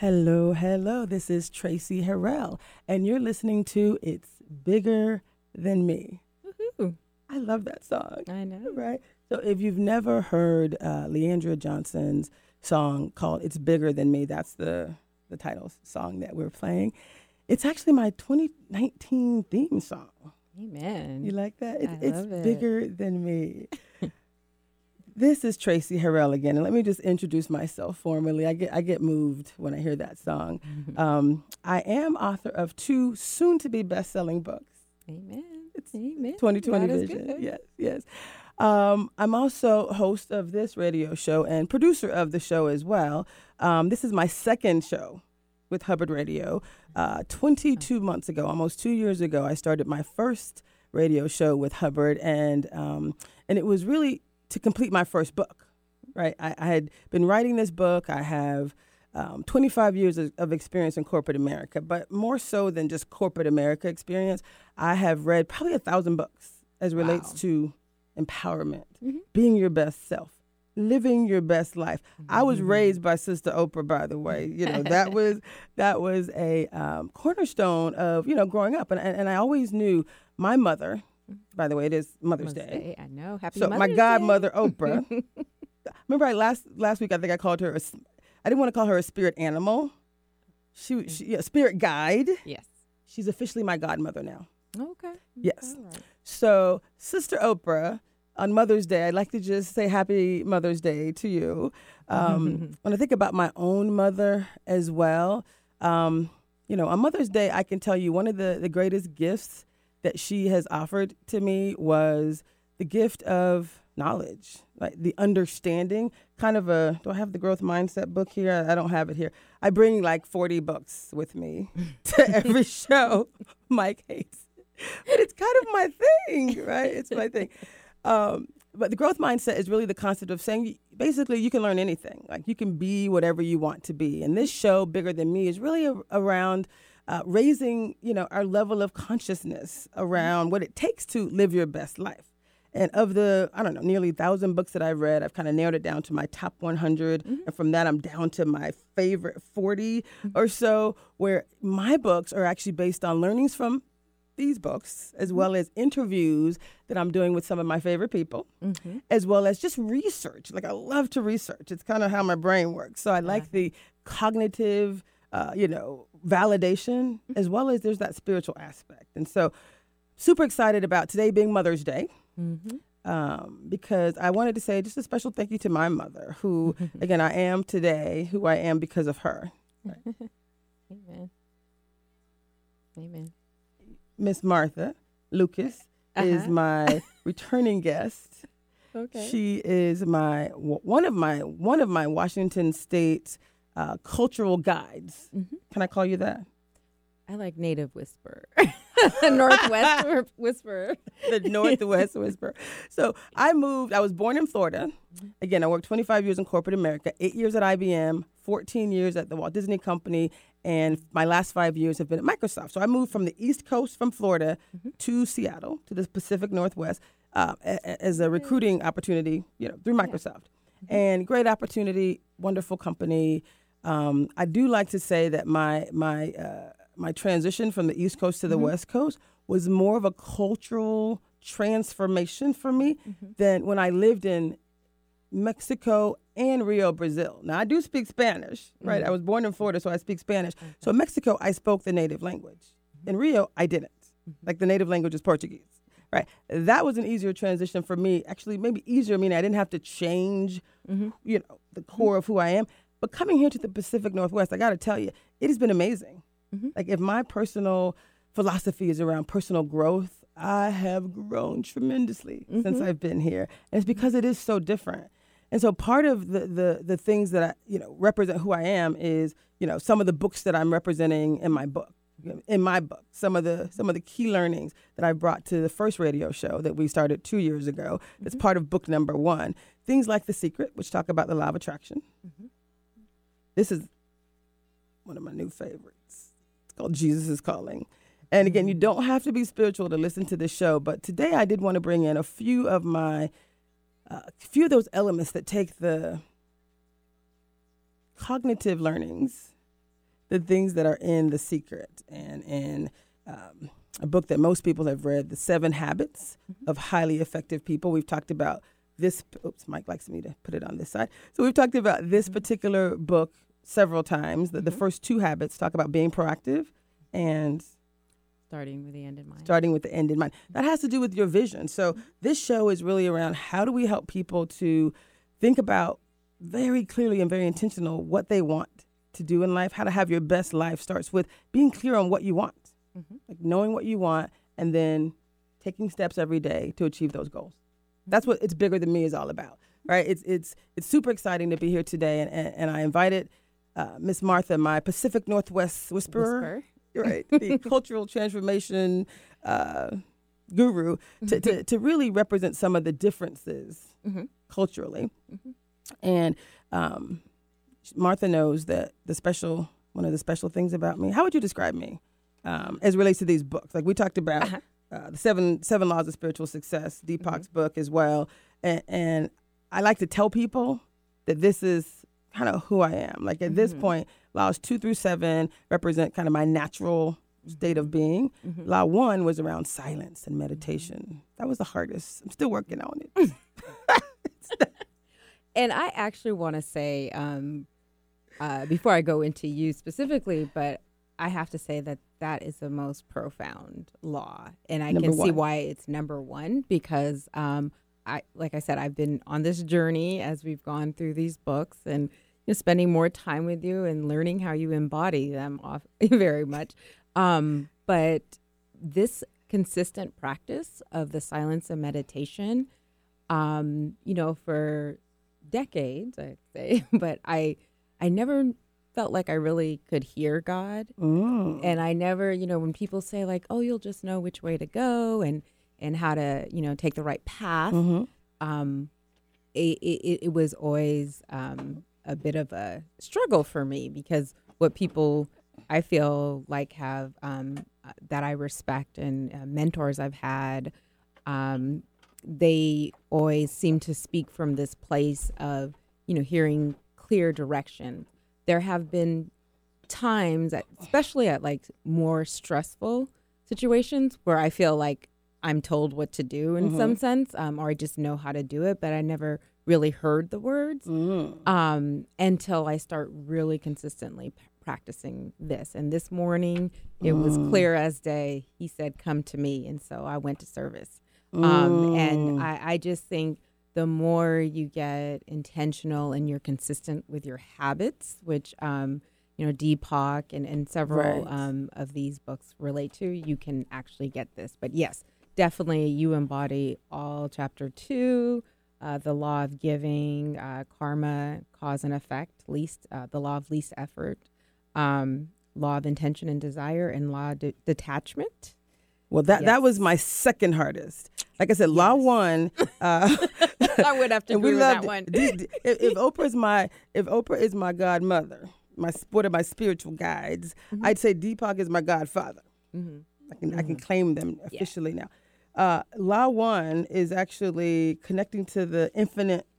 Hello, hello. This is Tracy Harrell, and you're listening to It's Bigger Than Me. Woohoo. I love that song, I know. right? So, if you've never heard uh, Leandra Johnson's song called It's Bigger Than Me, that's the, the title song that we're playing. It's actually my 2019 theme song. Amen. You like that? It, it's it. bigger than me. this is Tracy Harrell again, and let me just introduce myself formally. I get I get moved when I hear that song. Um, I am author of two soon-to-be best-selling books. Amen. It's Amen. 2020 God vision. Yes, yes. Um, I'm also host of this radio show and producer of the show as well. Um, this is my second show with Hubbard Radio. Uh, 22 months ago, almost two years ago, I started my first radio show with Hubbard, and um, and it was really to complete my first book. Right, I, I had been writing this book. I have um, 25 years of, of experience in corporate America, but more so than just corporate America experience, I have read probably a thousand books as relates Wow. to empowerment, Mhm. being your best self, living your best life. I was Mhm. raised by Sister Oprah, by the way. You know that was that was a um, cornerstone of you know growing up, and, and and I always knew my mother. By the way, it is Mother's, Mother's Day. I know. Happy So my godmother Day. Oprah. remember, I last last week I think I called her. A, I didn't want to call her a spirit animal. She, she yeah, spirit guide. yes. She's officially my godmother now. Okay. Yes. Right. So, Sister Oprah, on Mother's Day, I'd like to just say Happy Mother's Day to you. Um, when I think about my own mother as well, um, you know, on Mother's Day, I can tell you one of the, the greatest gifts that she has offered to me was the gift of knowledge, like the understanding, kind of a, do I have the growth mindset book here? I don't have it here. I bring like 40 books with me to every show Mike hates. But it's kind of my thing, right? It's my thing. Um, but the growth mindset is really the concept of saying basically you can learn anything. Like you can be whatever you want to be. And this show, Bigger Than Me, is really a- around uh, raising, you know, our level of consciousness around what it takes to live your best life. And of the, I don't know, nearly thousand books that I've read, I've kind of narrowed it down to my top 100. And from that, I'm down to my favorite 40 or so, where my books are actually based on learnings from these books, as well as interviews that I'm doing with some of my favorite people, Mm-hmm. as well as just research. Like I love to research. It's kind of how my brain works. So I like the cognitive, uh, you know, validation, as well as there's that spiritual aspect. And so, super excited about today being Mother's Day Mm-hmm. um, because I wanted to say just a special thank you to my mother, who, again, I am today who I am because of her. Amen. Amen. Miss Martha Lucas is Uh-huh. my returning guest. Okay. She is my one of my one of my Washington State uh, cultural guides. Mhm. Can I call you that? I like native whisper. Northwest whi- whisper. the Northwest Whisper. So I moved. I was born in Florida. Again, I worked 25 years in corporate America, eight years at IBM, 14 years at the Walt Disney Company, and my last five years have been at Microsoft. So I moved from the East Coast, from Florida, to Seattle, to the Pacific Northwest, uh, as a recruiting opportunity, you know, through Microsoft. And great opportunity, wonderful company. Um, I do like to say that my my uh, my transition from the East Coast to the mm-hmm. West Coast was more of a cultural transformation for me mm-hmm. than when I lived in Mexico and Rio, Brazil. Now I do speak Spanish, right? I mm-hmm. was born in Florida, so I speak Spanish. So in Mexico, I spoke the native language. In Rio, I didn't. Like the native language is Portuguese, right? That was an easier transition for me. Actually, maybe easier meaning I didn't have to change, you know, the core of who I am. But coming here to the Pacific Northwest, I got to tell you, it has been amazing. Mm-hmm. Like if my personal philosophy is around personal growth, I have grown tremendously since mm-hmm. I've been here. And it's because it is so different. And so part of the, the the things that I, you know, represent who I am is, you know, some of the books that I'm representing in my book. In my book, some of the some of the key learnings that I brought to the first radio show that we started two years ago. That's mm-hmm. part of book number one. Things like The Secret, which talk about the law of attraction. This is one of my new favorites. It's called Jesus is Calling. And again, you don't have to be spiritual to listen to this show, but today I did want to bring in a few of my, uh, few of those elements that take the cognitive learnings the things that are in The Secret and in um, a book that most people have read, The Seven Habits of Highly Effective People. We've talked about this. Oops, Mike likes me to put it on this side. So we've talked about this mm-hmm. particular book several times. The, the mm-hmm. first two habits talk about being proactive and Starting with the end in mind. starting with the end in mind. Mm-hmm. That has to do with your vision. So this show is really around how do we help people to think about very clearly and very intentional what they want to do in life, how to have your best life starts with being clear on what you want. Like knowing what you want and then taking steps every day to achieve those goals. That's what it's bigger than me is all about. Right? It's it's it's super exciting to be here today and, and, and I invited uh, Miss Martha, my Pacific Northwest whisperer Whisper. right the cultural transformation uh, guru to, to, to really represent some of the differences Mhm. culturally and um, martha knows that the special one of the special things about me how would you describe me um, as it relates to these books like we talked about Uh-huh. Uh, the seven seven laws of spiritual success deepak's book as well. And, and i like to tell people that this is kind of who i am. Like at this Mhm. point laws two through seven represent kind of my natural state of being. Mhm. law one was around silence and meditation. That was the hardest. I'm still working on it. And I actually want to say, um, uh, before I go into you specifically, but I have to say that that is the most profound law, and I Number can see why it's number one because, um, I like I said, I've been on this journey as we've gone through these books and you know, spending more time with you and learning how you embody them off very much. Um, but this consistent practice of the silence and meditation, um, you know, for decades, I'd say, but I I never felt like I really could hear God. Mm. And I never, you know, when people say like, "Oh, you'll just know which way to go and and how to, you know, take the right path," Mhm. um, it, it, it was always um, a bit of a struggle for me because what people I feel like have um, that I respect and uh, mentors I've had, um, they always seem to speak from this place of you know hearing clear direction. There have been times, at, especially at like more stressful situations, where I feel like I'm told what to do in some sense, um, or I just know how to do it, but I never really heard the words Mm. um, until I start really consistently p- practicing this. And this morning, it was clear as day. He said, "Come to me," and so I went to service. Um, and I, I just think the more you get intentional and you're consistent with your habits, which um, you know Deepak and, and several Right. um, of these books relate to, you can actually get this. But yes, definitely you embody all chapter two, uh, the law of giving, uh, karma, cause and effect, least uh, the law of least effort, um, law of intention and desire, and law of de- detachment. Well, that that was my second hardest. Like I said, Law One. Uh, I would have to agree with that loved one. If, if Oprah's my if Oprah is my godmother, my one of my spiritual guides, Mm-hmm. I'd say Deepak is my godfather. hmm I can I can claim them officially now. Uh, Law One is actually connecting to the infinite Mm-hmm.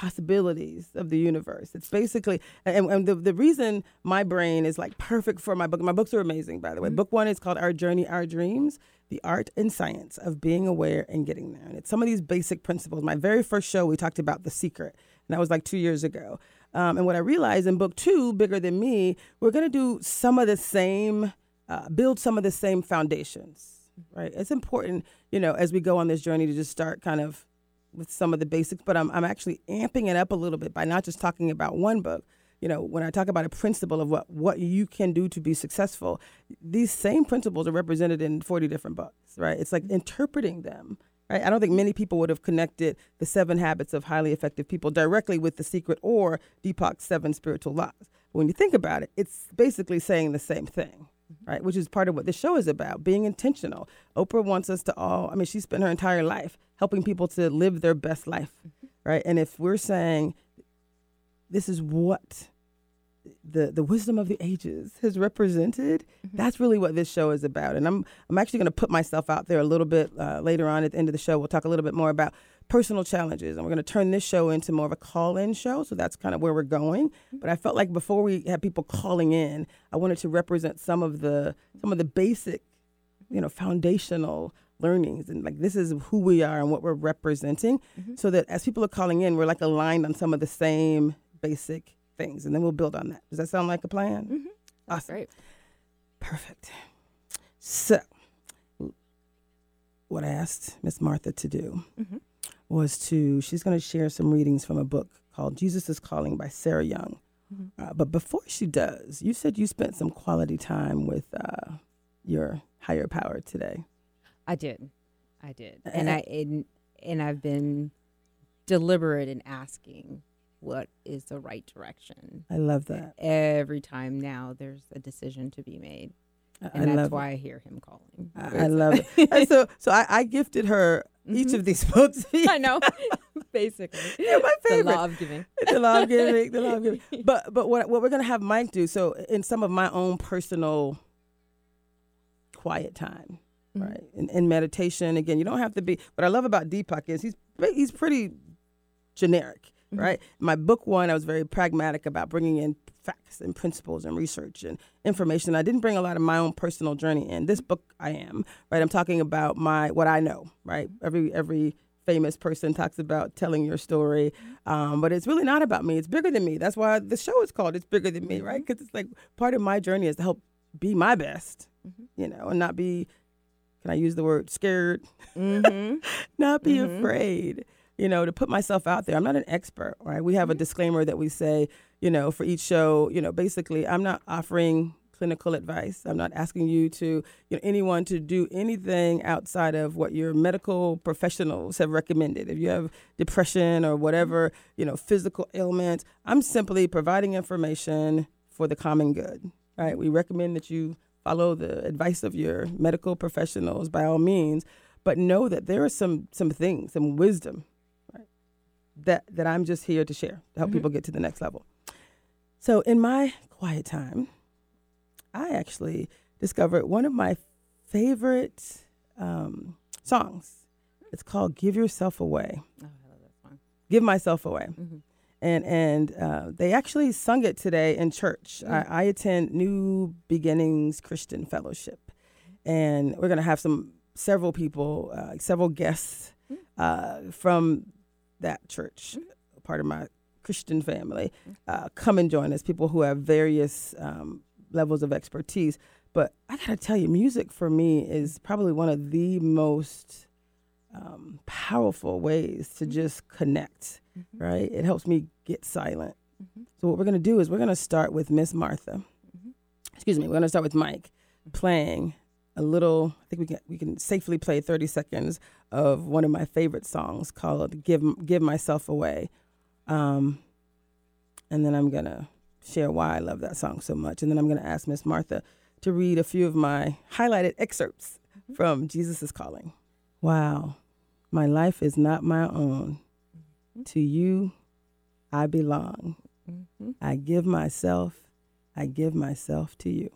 Possibilities of the universe. It's basically and, and the the reason my brain is like perfect for my book. My books are amazing, by the way. Mm-hmm. Book one is called Our Journey, Our Dreams: The Art and Science of Being Aware and Getting There. And it's some of these basic principles. My very first show, we talked about the secret, and that was like two years ago. Um, and what I realized in book two, Bigger Than Me, we're going to do some of the same, uh, build some of the same foundations, right? It's important, you know, as we go on this journey to just start kind of with some of the basics, but I'm, I'm actually amping it up a little bit by not just talking about one book. You know, when I talk about a principle of what, what you can do to be successful, these same principles are represented in 40 different books, right? It's like interpreting them, right? I don't think many people would have connected the seven habits of highly effective people directly with the secret or Deepak's seven spiritual laws. When you think about it, it's basically saying the same thing, right? Which is part of what the show is about, being intentional. Oprah wants us to all, I mean, she spent her entire life helping people to live their best life, mm-hmm. right? And if we're saying this is what the the wisdom of the ages has represented, mm-hmm. that's really what this show is about. And I'm I'm actually going to put myself out there a little bit uh, later on at the end of the show. We'll talk a little bit more about personal challenges. And we're going to turn this show into more of a call in show. So that's kind of where we're going. Mm-hmm. But I felt like before we had people calling in, I wanted to represent some of the some of the basic, you know, foundational learnings and like this is who we are and what we're representing so that as people are calling in we're like aligned on some of the same basic things and then we'll build on that does that sound like a plan Mm-hmm. Awesome great. Perfect. So, what I asked Miss Martha to do Mhm. was to, she's going to share some readings from a book called Jesus is Calling by Sarah Young. Mhm. Uh, but before she does, you said you spent some quality time with uh, your higher power today. I did, I did, and I and, and I've been deliberate in asking what is the right direction. I love that. Every time now, there's a decision to be made, and I that's why I hear him calling. I, I love it. So, so I, I gifted her each Mhm. of these books. I know, basically. They're my The favorite. law of giving. the law of giving, the law of giving. But but what what we're gonna have Mike do? So in some of my own personal quiet time, Right? In, in meditation, again, you don't have to be. What I love about Deepak is he's he's pretty generic, Mhm. right? My book one, I was very pragmatic about bringing in facts and principles and research and information. I didn't bring a lot of my own personal journey in. This book, I am right. I'm talking about my what I know, right? Every every famous person talks about telling your story, um, but it's really not about me. It's bigger than me. That's why the show is called "It's Bigger Than Me," right? Because it's like part of my journey is to help be my best, Mhm. you know, and not be. Can I use the word scared? Mm-hmm. not be Mhm. afraid you know to put myself out there i'm not an expert right we have a disclaimer that we say you know for each show you know basically i'm not offering clinical advice i'm not asking you to you know anyone to do anything outside of what your medical professionals have recommended if you have depression or whatever you know physical ailments i'm simply providing information for the common good right we recommend that you follow the advice of your medical professionals by all means but know that there are some some things, some wisdom, right, that that I'm just here to share to help Mhm. people get to the next level. So in my quiet time, I actually discovered one of my favorite um, songs. It's called "Give Yourself Away." Oh, I love that song. Give myself away Mm-hmm. And and uh, they actually sung it today in church. Mm. I, I attend New Beginnings Christian Fellowship, and we're gonna have some several people, uh, several guests Mm. uh, from that church, part of my Christian family, uh, come and join us. People who have various um, levels of expertise. But I gotta tell you, music for me is probably one of the most um, powerful ways to just connect Mm-hmm. right? It helps me get silent. Mhm. So what we're gonna do is we're gonna start with Miss Martha. Mhm. Excuse me. We're gonna start with Mike playing a little. I think we can we can safely play 30 seconds of one of my favorite songs called "Give Give Myself Away," um, and then I'm gonna share why I love that song so much, and then I'm gonna ask Miss Martha to read a few of my highlighted excerpts from Jesus is Calling. Wow, my life is not my own. To you, I belong. Mm-hmm. I give myself, I give myself to you.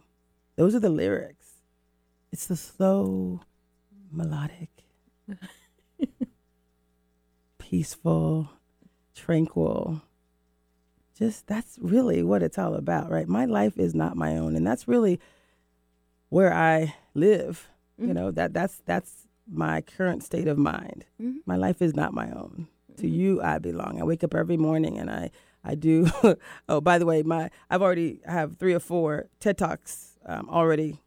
Those are the lyrics. It's the slow, melodic, peaceful, tranquil. Just that's really what it's all about, right? My life is not my own, and that's really where I live. You Mhm. know that that's that's my current state of mind. Mhm. My life is not my own. To you, I belong. I wake up every morning and I I do. oh, by the way, my I've already have three or four TED talks um, already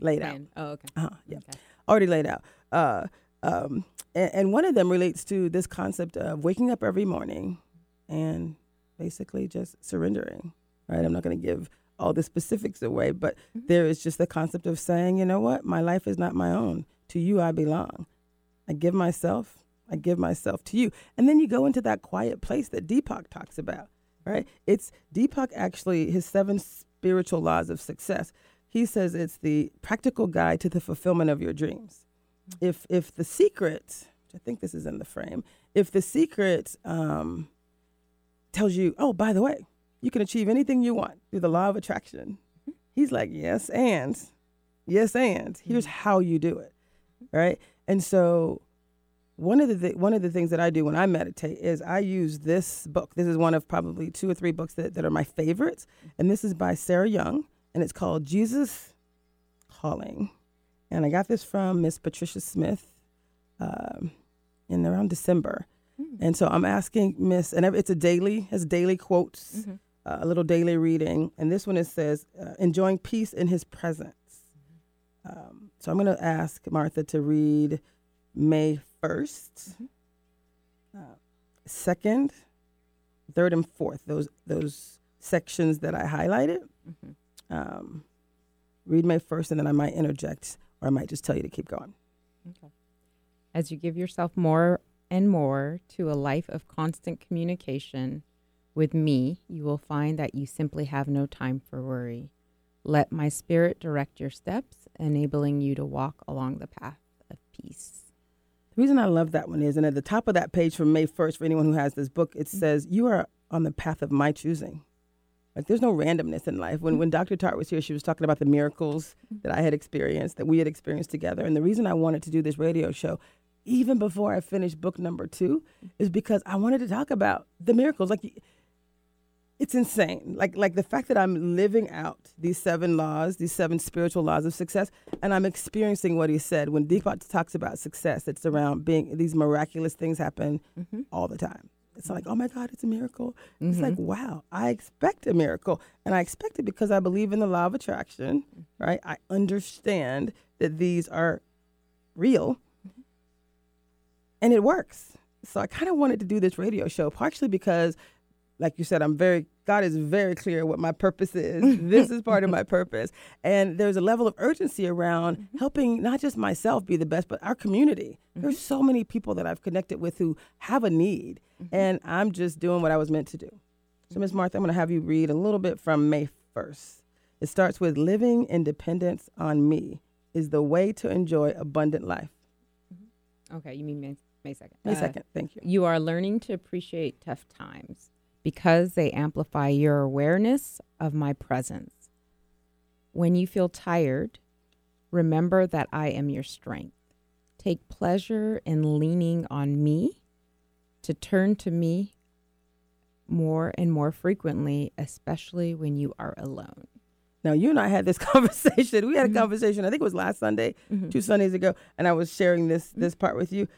laid out. Oh, okay. Uh-huh, yeah, Okay. already laid out. Uh, um, and, and one of them relates to this concept of waking up every morning and basically just surrendering. Right. I'm not going to give all the specifics away, but Mhm. there is just the concept of saying, you know what, my life is not my own. To you, I belong. I give myself. I give myself to you. And then you go into that quiet place that Deepak talks about, right? It's Deepak actually, his seven spiritual laws of success. He says it's the practical guide to the fulfillment of your dreams. If if the secret, which I think this is in the frame, if the secret um, tells you, oh, by the way, you can achieve anything you want through the law of attraction. He's like, yes, and yes, and here's how you do it, right? And so one of the th- one of the things that I do when I meditate is I use this book. This is one of probably two or three books that, that are my favorites, and this is by Sarah Young, and it's called Jesus Calling, and I got this from Miss Patricia Smith, um, in around December, and so I'm asking Miss, and it's a daily, has daily quotes, uh, a little daily reading, and this one it says, uh, "Enjoying peace in His presence." Um, so I'm going to ask Martha to read May 1st, uh, second, third, and fourth. Those those sections that I highlighted. Um, read my 1st, and then I might interject, or I might just tell you to keep going. As you give yourself more and more to a life of constant communication with me, you will find that you simply have no time for worry. Let my spirit direct your steps, enabling you to walk along the path of peace. The reason I love that one is, and at the top of that page from May 1st, for anyone who has this book, it mm-hmm. says, You are on the path of my choosing. Like there's no randomness in life. When mm-hmm. when Dr. Tart was here, she was talking about the miracles mm-hmm. that I had experienced, that we had experienced together. And the reason I wanted to do this radio show, even before I finished book number two, is because I wanted to talk about the miracles. Like it's insane. Like like the fact that I'm living out these seven laws, these seven spiritual laws of success, and I'm experiencing what he said when Deepak talks about success. It's around being these miraculous things happen mm-hmm. all the time. It's like, oh my God, it's a miracle. It's like, mm-hmm. wow, I expect a miracle. And I expect it because I believe in the law of attraction, mm-hmm. right? I understand that these are real and it works. So I kind of wanted to do this radio show, partially because, like you said, I'm very, God is very clear what my purpose is. this is part of my purpose. And there's a level of urgency around mm-hmm. helping not just myself be the best, but our community. There's mm-hmm. so many people that I've connected with who have a need, mm-hmm. and I'm just doing what I was meant to do. So, Ms. Martha, I'm going to have you read a little bit from May 1st. It starts with Living independence on me is the way to enjoy abundant life. Okay, you mean May, May 2nd. May Uh, 2nd, thank you. You are learning to appreciate tough times because they amplify your awareness of my presence. When you feel tired, remember that I am your strength. Take pleasure in leaning on me to turn to me more and more frequently, especially when you are alone. Now, you and I had this conversation. We had a mm-hmm. conversation, I think it was last Sunday, mm-hmm. two Sundays ago, and I was sharing this this mm-hmm. part with you.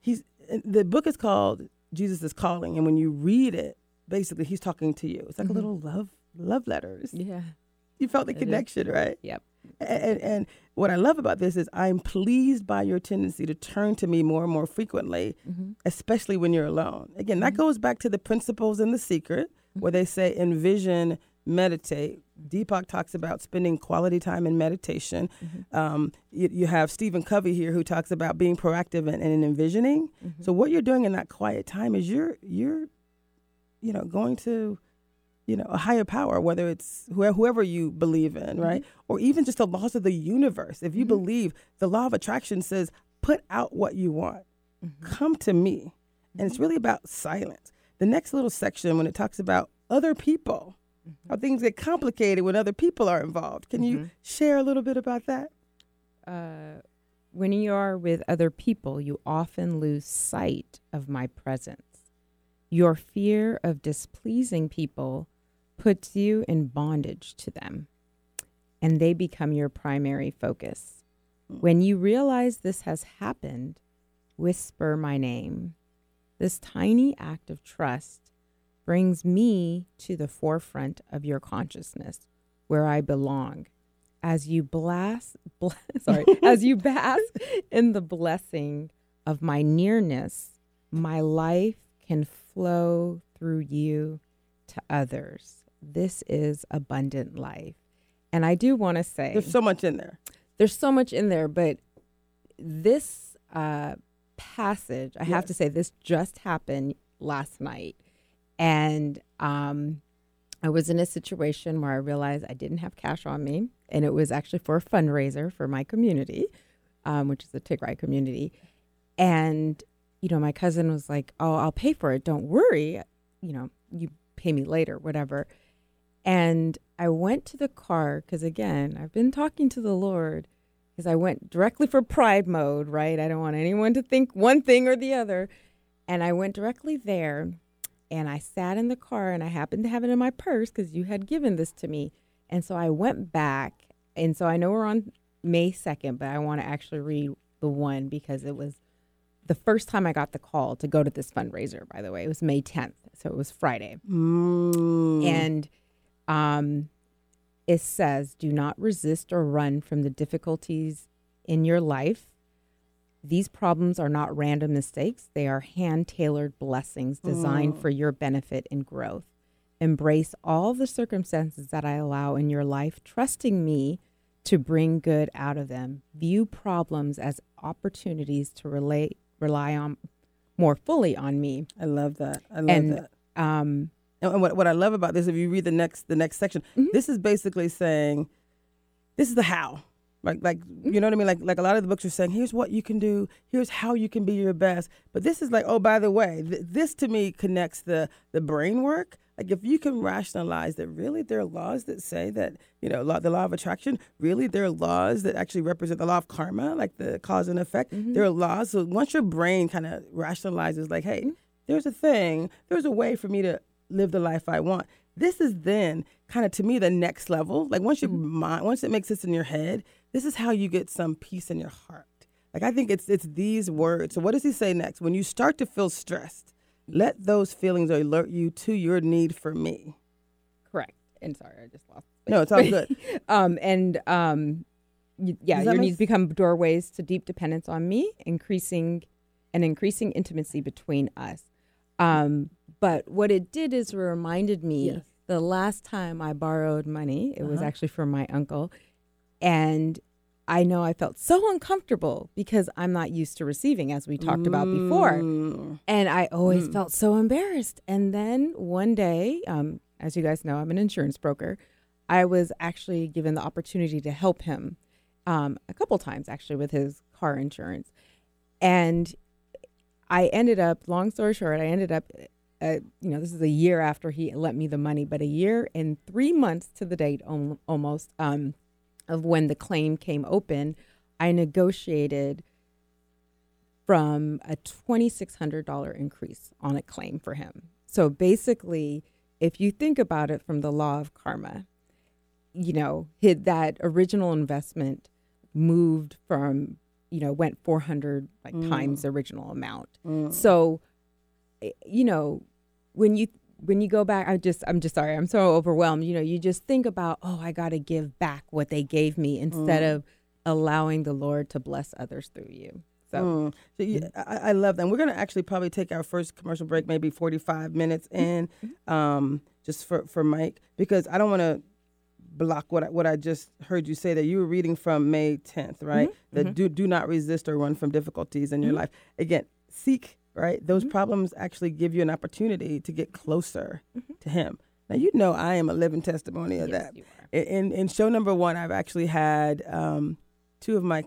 He's uh, the book is called Jesus is Calling, and when you read it, basically he's talking to you. It's like a mm-hmm. little love love letters. Yeah. You felt the It is. connection, right? Yep. And, and what I love about this is I'm pleased by your tendency to turn to me more and more frequently, mm-hmm. especially when you're alone. Again, that mm-hmm. goes back to the principles in The Secret, where they say envision, meditate. Deepak talks about spending quality time in meditation. Mm-hmm. Um, you, you have Stephen Covey here who talks about being proactive and, and envisioning. Mm-hmm. So what you're doing in that quiet time is you're you're, you know, going to you know, a higher power, whether it's whoever, whoever you believe in, mm-hmm. right? Or even just the laws of the universe. If you believe the law of attraction says, put out what you want, come to me. And it's really about silence. The next little section, when it talks about other people, how things get complicated when other people are involved. Can you share a little bit about that? uh, when you are with other people, you often lose sight of my presence. Your fear of displeasing people puts you in bondage to them, and they become your primary focus. When you realize this has happened, whisper my name. This tiny act of trust brings me to the forefront of your consciousness, where I belong as you blast, bl- sorry, as you bask in the blessing of my nearness, my life can flow through you to others. This is abundant life. And I do want to say There's so much in there. there's so much in there, but this uh, passage, I have to say, this just happened last night. And um, I was in a situation where I realized I didn't have cash on me, and it was actually for a fundraiser for my community, um, which is the Tigray community. And, you know, my cousin was like, Oh, I'll pay for it. Don't worry. You know, you pay me later, whatever. And I went to the car because, again, I've been talking to the Lord because I went directly for pride mode, right? I don't want anyone to think one thing or the other. And I went directly there and I sat in the car and I happened to have it in my purse because you had given this to me. And so I went back. And so I know we're on May 2nd, but I want to actually read the one because it was the first time I got the call to go to this fundraiser, by the way. It was May 10th. So it was Friday. Mm. And um, it says, do not resist or run from the difficulties in your life. These problems are not random mistakes, they are hand tailored blessings designed Mm. for your benefit and growth. Embrace all the circumstances that I allow in your life, trusting me to bring good out of them. View problems as opportunities to relate, rely on more fully on me. I love that. I love And that. um, And what, what I love about this, if you read the next the next section, this is basically saying, this is the how. Like like mm-hmm. you know what I mean? Like like a lot of the books are saying, here's what you can do, here's how you can be your best. But this is like, oh, by the way, th- this to me connects the the brain work. Like if you can rationalize that really there are laws that say that you know law, the law of attraction. Really, there are laws that actually represent the law of karma, like the cause and effect. Mm-hmm. There are laws. So once your brain kind of rationalizes, like, hey, mm-hmm. there's a thing, there's a way for me to live the life I want. This is then kind of to me the next level. Like once your mind, once it makes sense in your head, this is how you get some peace in your heart. Like I think it's it's these words. So what does he say next? When you start to feel stressed, let those feelings alert you to your need for me. correct. And sorry, I just lost. No, it's all good. um, and um, y- yeah, your needs become doorways to deep dependence on me, increasing and increasing intimacy between us. Um, but what it did is reminded me Yes. the last time I borrowed money, it was Uh-huh. actually from my uncle, and I know I felt so uncomfortable because I'm not used to receiving, as we talked about before. Mm. And I always felt so embarrassed. And then one day, um, as you guys know, I'm an insurance broker. I was actually given the opportunity to help him um, a couple times, actually, with his car insurance. And I ended up, long story short, I ended up, uh, you know, this is a year after he lent me the money, but a year and three months to the date al- almost um, of when the claim came open, I negotiated from a $2,600 increase on a claim for him. So basically, if you think about it from the law of karma, you know, hit that original investment moved from, you know, went 400 like times the original amount. So, eh, you know, when you when you go back, I just I'm just sorry, I'm so overwhelmed. You know, you just think about, oh, I got to give back what they gave me instead mm. of allowing the Lord to bless others through you. So, Mm. So you, mm. I, I love that. And we're going to actually probably take our first commercial break, maybe 45 minutes mm-hmm. in, um, just for, for Mike, because I don't want to block what I, what I just heard you say that you were reading from May 10th, right? Mm-hmm. That mm-hmm. do, do not resist or run from difficulties in your life. Again, seek, right? Those problems actually give you an opportunity to get closer to Him. Now, you know, I am a living testimony of Yes, that. In, in, show number one, I've actually had um, two of my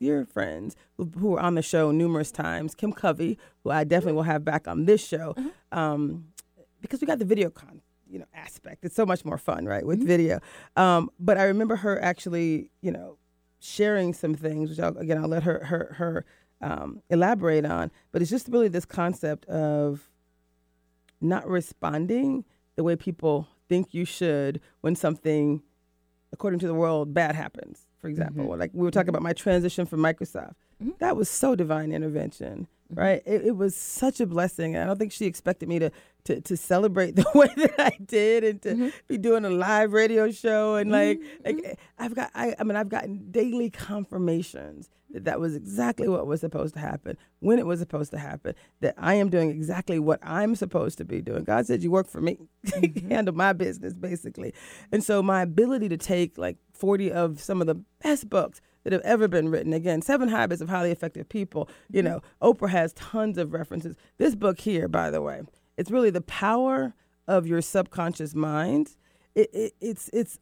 dear friends who, who were on the show numerous times. Kim Covey, who I definitely will have back on this show, um, because we got the video con, you know, aspect. It's so much more fun, right, with video. Um, but I remember her actually, you know, sharing some things, which I'll, again I'll let her her her um, elaborate on. But it's just really this concept of not responding the way people think you should when something, according to the world, bad happens. For example, like we were talking about my transition from Microsoft. That was so divine intervention, right? It, it was such a blessing. I don't think she expected me to, to to celebrate the way that I did and to mm-hmm. be doing a live radio show and like like mm-hmm. I've got I, I mean I've gotten daily confirmations that that was exactly what was supposed to happen when it was supposed to happen that I am doing exactly what I'm supposed to be doing. God said you work for me, mm-hmm. handle my business basically, and so my ability to take like 40 of some of the best books that have ever been written. Again, Seven Habits of Highly Effective People. You know, Oprah has tons of references. This book here, by the way, it's really the power of your subconscious mind. It, it, it's it's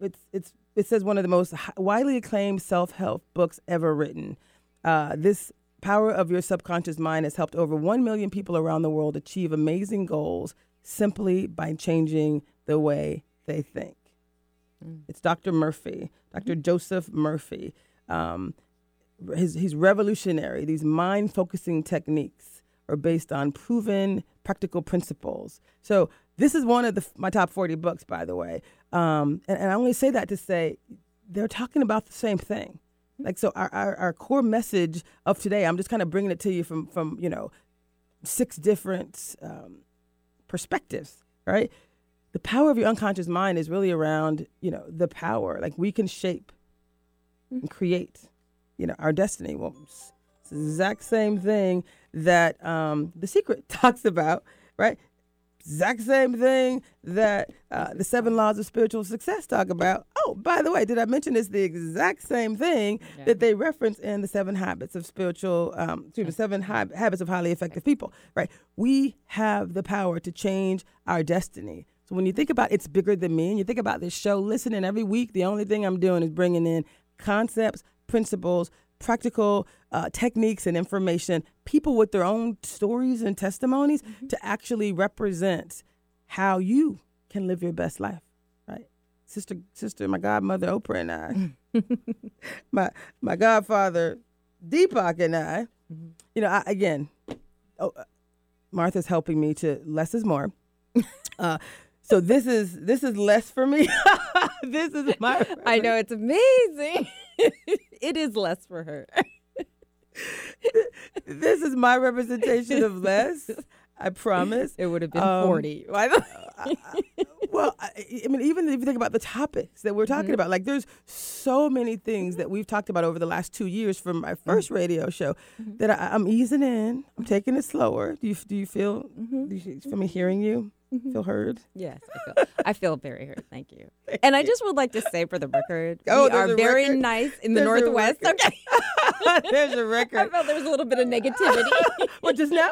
it's it's it says one of the most widely acclaimed self-help books ever written. Uh, this power of your subconscious mind has helped over 1 million people around the world achieve amazing goals simply by changing the way they think. It's Dr. Murphy, doctor Joseph Murphy. Um, his, he's revolutionary. These mind focusing techniques are based on proven practical principles. So this is one of the, my top 40 books, by the way. Um, and, and I only say that to say they're talking about the same thing. Like so, our, our, our core message of today. I'm just kind of bringing it to you from from you know six different um, perspectives, right? The power of your unconscious mind is really around you know the power. Like we can shape and create, you know, our destiny. Well, it's the exact same thing that um, the secret talks about, right? exact same thing that uh, the seven laws of spiritual success talk about. Oh, by the way, did I mention it's the exact same thing yeah. that they reference in the seven habits of spiritual, um, the seven ha- habits of highly effective people, right? We have the power to change our destiny. So when you think about it's bigger than me and you think about this show, listening every week, the only thing I'm doing is bringing in concepts, principles, practical uh, techniques and information, people with their own stories and testimonies mm-hmm. to actually represent how you can live your best life, right? Sister, sister, my godmother Oprah and I, my my godfather Deepak and I, mm-hmm. you know, I, again, oh, uh, Martha's helping me to less is more. Uh, so this is this is less for me. this is my. I know it's amazing. it is less for her. this is my representation of less. I promise. It would have been um, 40. well, I, I, mean, even if you think about the topics that we're talking mm-hmm. about, like there's so many things that we've talked about over the last two years from my 1st mm-hmm. radio show mm-hmm. that I, am easing in. I'm taking it slower. Do you do you feel? Mm-hmm. Do you, from me hearing you? Mm-hmm. Feel heard? Yes, I feel, I feel very heard. Thank you. Thank and. I just would like to say for the record, oh, we are very record? nice in the there's Northwest. Okay. there's a record. I felt there was a little bit of negativity. what, just now?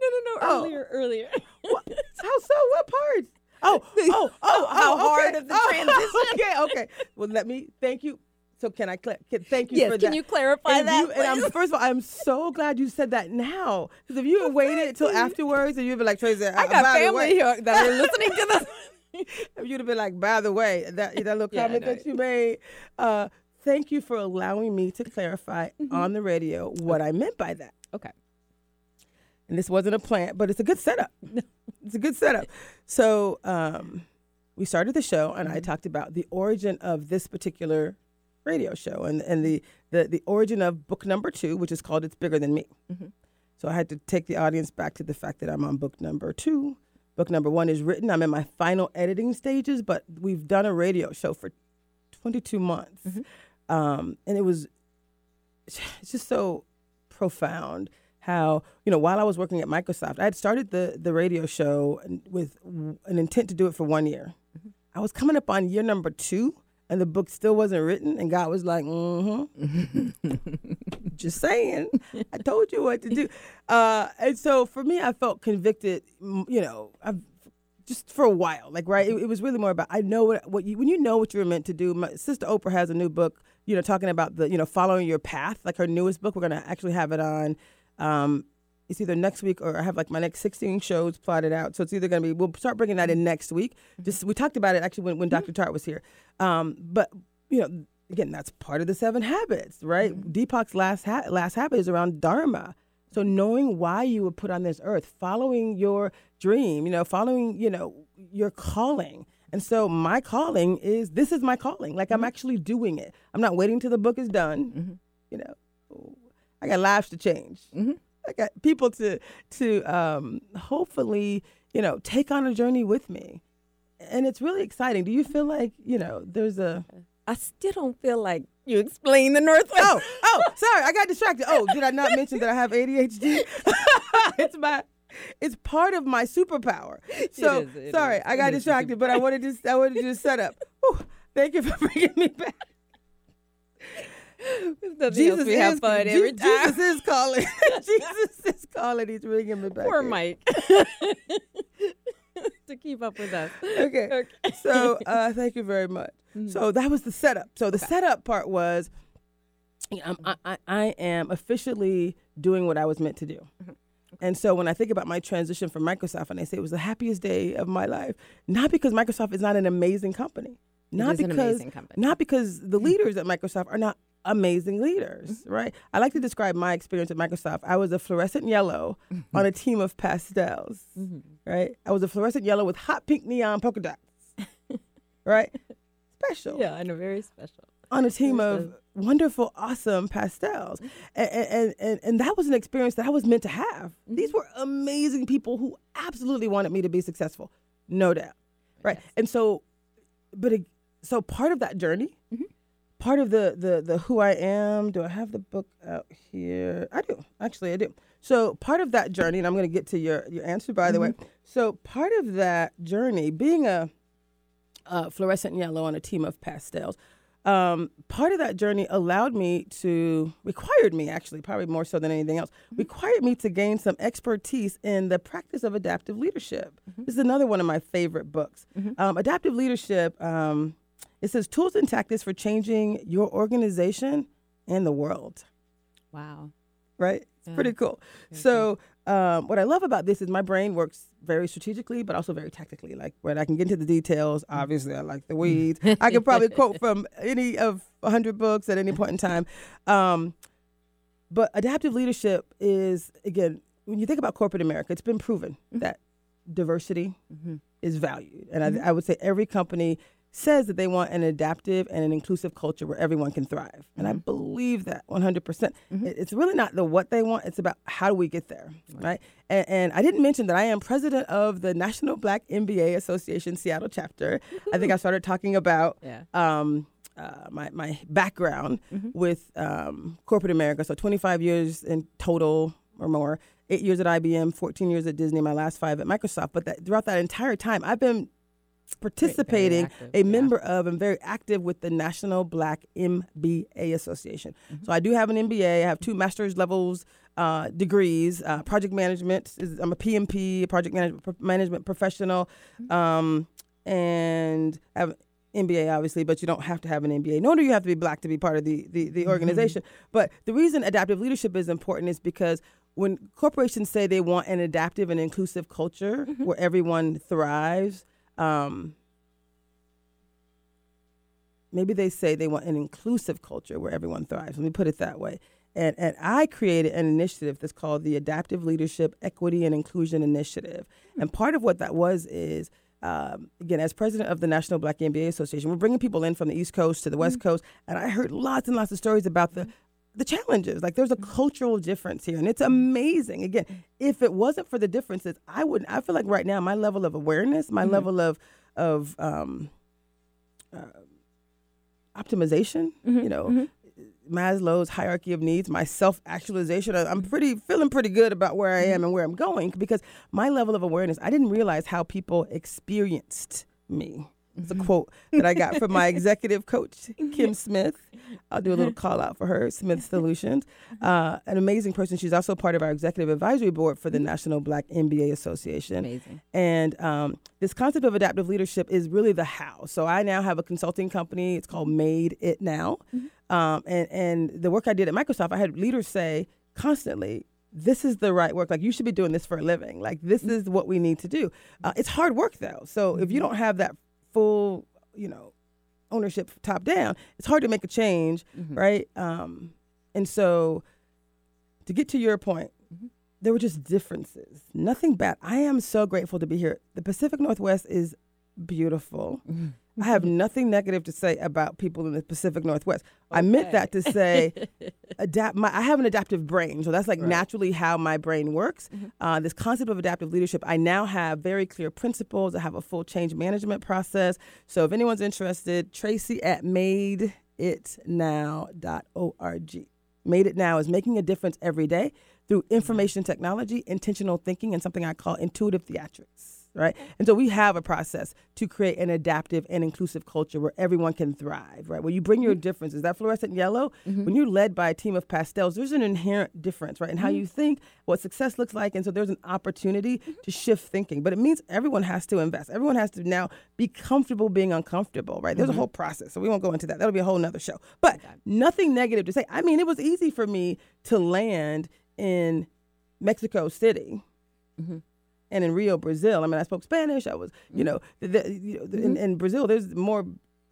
No, no, no. Oh. Earlier, earlier. What? How so? What part? Oh, oh, oh, oh, how oh, hard of the oh, transition. okay, okay. Well, let me thank you. So can I cl- can, thank you yes, for can you clarify and that? You, and I'm first of all, I'm so glad you said that now because if you had waited until afterwards and you'd be like Tracy, I got family here that are listening to this. if you'd have been like, by the way, that that little yeah, comment that you made, uh, thank you for allowing me to clarify mm-hmm. on the radio what okay. I meant by that. Okay. And this wasn't a plant, but it's a good setup. it's a good setup. So um, we started the show, and mm-hmm. I talked about the origin of this particular radio show and, and the, the, the origin of book number two, which is called It's Bigger Than Me. Mm-hmm. So I had to take the audience back to the fact that I'm on book number two. Book number one is written. I'm in my final editing stages, but we've done a radio show for 22 months. Mm-hmm. Um, and it was it's just so profound how you know while I was working at Microsoft, I had started the the radio show with an intent to do it for one year. Mm-hmm. I was coming up on year number two, and the book still wasn't written, and God was like, "Mm-hmm." Just saying, I told you what to do. Uh, and so for me, I felt convicted. You know, I've just for a while, like right. It, it was really more about I know what what you when you know what you're meant to do. My sister Oprah has a new book, you know, talking about the you know following your path. Like her newest book, we're gonna actually have it on um, it's either next week or I have like my next 16 shows plotted out. So it's either going to be, we'll start bringing that in next week. Mm-hmm. Just We talked about it actually when, when mm-hmm. Dr. Tart was here. Um, but, you know, again, that's part of the seven habits, right? Mm-hmm. Deepak's last, ha- last habit is around Dharma. So knowing why you were put on this earth, following your dream, you know, following, you know, your calling. And so my calling is this is my calling. Like I'm mm-hmm. actually doing it. I'm not waiting till the book is done. Mm-hmm. You know, I got lives to change. I got people to to um, hopefully you know take on a journey with me, and it's really exciting. Do you feel like you know there's a? I still don't feel like you explain the Northwest. Oh, oh, sorry, I got distracted. Oh, did I not mention that I have ADHD? it's my it's part of my superpower. So it is, it sorry, is. I got distracted, but I wanted to I wanted to just set up. Thank you for bringing me back. Jesus we have fun Jesus, every time. Jesus is calling. Jesus is calling. He's ringing me back. Poor here. Mike. to keep up with us. Okay. okay. So uh, thank you very much. Mm-hmm. So that was the setup. So the okay. setup part was, I, I, I, am officially doing what I was meant to do. Mm-hmm. And so when I think about my transition from Microsoft, and I say it was the happiest day of my life, not because Microsoft is not an amazing company, not is because amazing company. not because the leaders at Microsoft are not amazing leaders, mm-hmm. right? I like to describe my experience at Microsoft. I was a fluorescent yellow mm-hmm. on a team of pastels, mm-hmm. right? I was a fluorescent yellow with hot pink neon polka dots, right? Special Yeah, I know, very special. on a team Very of wonderful, awesome pastels. And, and, and, and that was an experience that I was meant to have. These were amazing people who absolutely wanted me to be successful, no doubt. Right. And so, but it, so part of that journey, part of the, the, the who I am, do I have the book out here? I do. Actually, I do. So part of that journey, and I'm going to get to your, your answer, by the way. So part of that journey, being a, uh, fluorescent yellow on a team of pastels. Um, part of that journey allowed me to, required me actually, probably more so than anything else, required me to gain some expertise in the practice of adaptive leadership. This is another one of my favorite books. Um, adaptive leadership, um, it says tools and tactics for changing your organization and the world Wow. right? It's pretty cool. So, um, what I love about this is my brain works very strategically, but also very tactically. Like, when I can get into the details, mm. obviously, I like the mm. weeds. I could probably quote from any of 100 books at any point in time. Um, but adaptive leadership is, again, when you think about corporate America, it's been proven mm-hmm. that diversity mm-hmm. is valued. And I, mm-hmm. I would say every company says that they want an adaptive and an inclusive culture where everyone can thrive. And I believe that 100%. percent It- It's really not the what they want, it's about how do we get there, right? And, and I didn't mention that I am president of the National Black MBA Association Seattle chapter. I think I started talking about Yeah. um, uh, my, my background with um, corporate America. So 25 years in total or more, eight years at IBM, 14 years at Disney, my last five at Microsoft. But that, throughout that entire time, I've been participating, active, a yeah. member of, and very active with the National Black MBA Association. Mm-hmm. So I do have an MBA. I have two master's levels uh, degrees. Uh, project management. Is, I'm a PMP, a project management pro- management professional, Mm-hmm. um, and I have an MBA obviously, but you don't have to have an MBA. Nor do you have to be black to be part of the the, Mm-hmm. organization. But the reason adaptive leadership is important is because when corporations say they want an adaptive and inclusive culture Mm-hmm. where everyone thrives, um, maybe they say they want an inclusive culture where everyone thrives. Let me put it that way. And, and I created an initiative that's called the Adaptive Leadership Equity and Inclusion Initiative. And part of what that was is, um, again, as president of the National Black MBA Association, we're bringing people in from the East Coast to the West Coast. And I heard lots and lots of stories about the, the challenges. Like there's a mm-hmm. cultural difference here. And it's amazing. Again, if it wasn't for the differences, I wouldn't, I feel like right now my level of awareness, my mm-hmm. level of, of, um, uh, optimization, mm-hmm. you know, Maslow's hierarchy of needs, my self actualization. I'm pretty feeling pretty good about where I am and where I'm going because my level of awareness, I didn't realize how people experienced me. It's a quote that I got from my executive coach, Kim Smith. I'll do a little call out for her, Smith Solutions. Uh, an amazing person. She's also part of our executive advisory board for the National Black MBA Association. Amazing. And um, this concept of adaptive leadership is really the how. So I now have a consulting company. It's called Made It Now. Um, and, and the work I did at Microsoft, I had leaders say constantly, this is the right work. Like, you should be doing this for a living. Like, this is what we need to do. Uh, it's hard work, though. So if you don't have that full, you know, ownership top down, it's hard to make a change, mm-hmm. right? Um, and so to get to your point, mm-hmm. there were just differences. Nothing bad. I am so grateful to be here. The Pacific Northwest is beautiful. Mm-hmm. I have mm-hmm. nothing negative to say about people in the Pacific Northwest. I meant that to say, adapt. My, I have an adaptive brain, so that's like naturally how my brain works. Mm-hmm. Uh, this concept of adaptive leadership, I now have very clear principles. I have a full change management process. So if anyone's interested, Tracy at madeitnow.org. Made It Now is making a difference every day through mm-hmm. information technology, intentional thinking, and something I call intuitive theatrics. Right. And so we have a process to create an adaptive and inclusive culture where everyone can thrive, right? Where you bring your mm-hmm. differences. That fluorescent yellow, mm-hmm. when you're led by a team of pastels, there's an inherent difference, right? In how you mm-hmm. think, what success looks like. And so there's an opportunity to shift thinking. But it means everyone has to invest. Everyone has to now be comfortable being uncomfortable, right? There's a whole process. So we won't go into that. That'll be a whole nother show. But nothing negative to say. I mean, it was easy for me to land in Mexico City and in Rio, Brazil. I mean, I spoke Spanish. I was, you know, the, you know the, in, in Brazil, there's more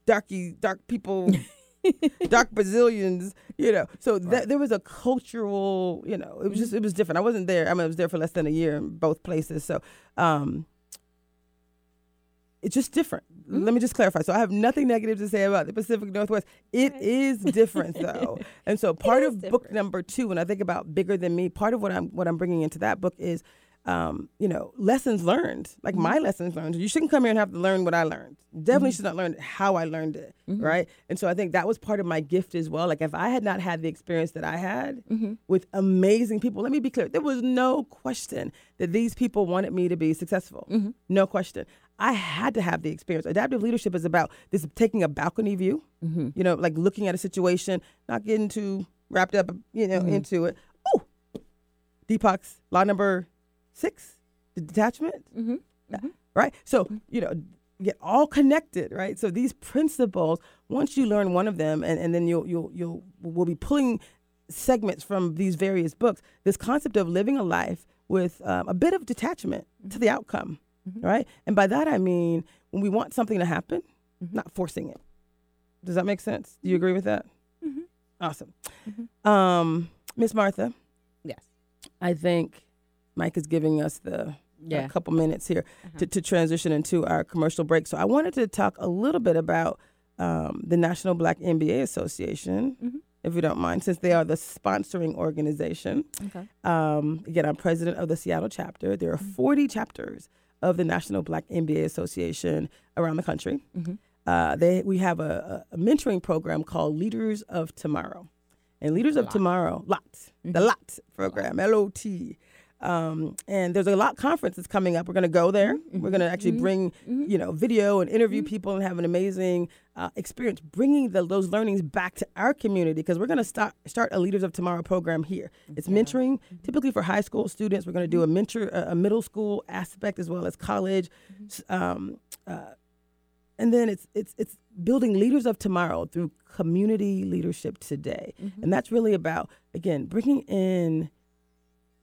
darky dark people dark Brazilians, you know. So right. there was a cultural, you know, it was just it was different. I wasn't there. I mean, I was there for less than a year in both places. So um, it's just different. Mm-hmm. Let me just clarify. So I have nothing negative to say about the Pacific Northwest. It is different though. and so part of different. book number 2 when I think about bigger than me, part of what I'm what I'm bringing into that book is um, you know, lessons learned, like mm-hmm. my lessons learned. You shouldn't come here and have to learn what I learned. Definitely mm-hmm. should not learn how I learned it, mm-hmm. right? And so I think that was part of my gift as well. Like if I had not had the experience that I had mm-hmm. with amazing people, let me be clear, there was no question that these people wanted me to be successful. Mm-hmm. No question. I had to have the experience. Adaptive leadership is about this taking a balcony view, mm-hmm. you know, like looking at a situation, not getting too wrapped up, you know, into it. Oh, Deepak's law number six, the detachment. Mm-hmm. Mm-hmm. Right? So, mm-hmm. you know, get all connected, right? So these principles, once you learn one of them and, and then you'll you'll you'll we'll be pulling segments from these various books, this concept of living a life with um, a bit of detachment to the outcome, mm-hmm. right? And by that I mean when we want something to happen, mm-hmm. not forcing it. Does that make sense? Do you agree with that? Mm-hmm. Awesome. Um, Miss Martha. Yes. I think Mike is giving us the yeah. a couple minutes here uh-huh. to, to transition into our commercial break. So I wanted to talk a little bit about um, the National Black MBA Association, mm-hmm. if you don't mind, since they are the sponsoring organization. Okay. Um, again, I'm president of the Seattle chapter. There are mm-hmm. 40 chapters of the National Black MBA Association around the country. Mm-hmm. Uh, they, we have a, a, mentoring program called Leaders of Tomorrow. And Leaders of Tomorrow, LOT, the mm-hmm. LOT program, L O T. Um, and there's a lot conference that's coming up. We're going to go there. Mm-hmm. We're going to actually mm-hmm. bring, mm-hmm. you know, video and interview mm-hmm. people and have an amazing uh, experience, bringing the, those learnings back to our community because we're going to start start a Leaders of Tomorrow program here. It's mentoring, mm-hmm. typically for high school students. We're going to do a mentor, a, a, middle school aspect as well as college. Mm-hmm. Um, uh, and then it's it's it's building leaders of tomorrow through community leadership today, and that's really about again bringing in